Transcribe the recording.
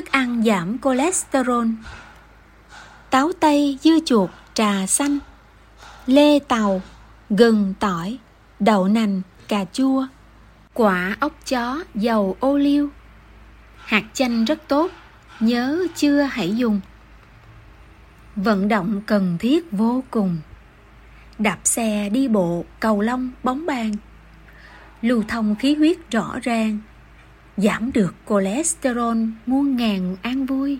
thức ăn giảm cholesterol. Táo tây, dưa chuột, trà xanh, lê tàu, gừng tỏi, đậu nành, cà chua, quả ốc chó, dầu ô liu. Hạt chanh rất tốt, nhớ chưa hãy dùng. Vận động cần thiết vô cùng. Đạp xe, đi bộ, cầu lông, bóng bàn. Lưu thông khí huyết rõ ràng giảm được cholesterol muôn ngàn an vui.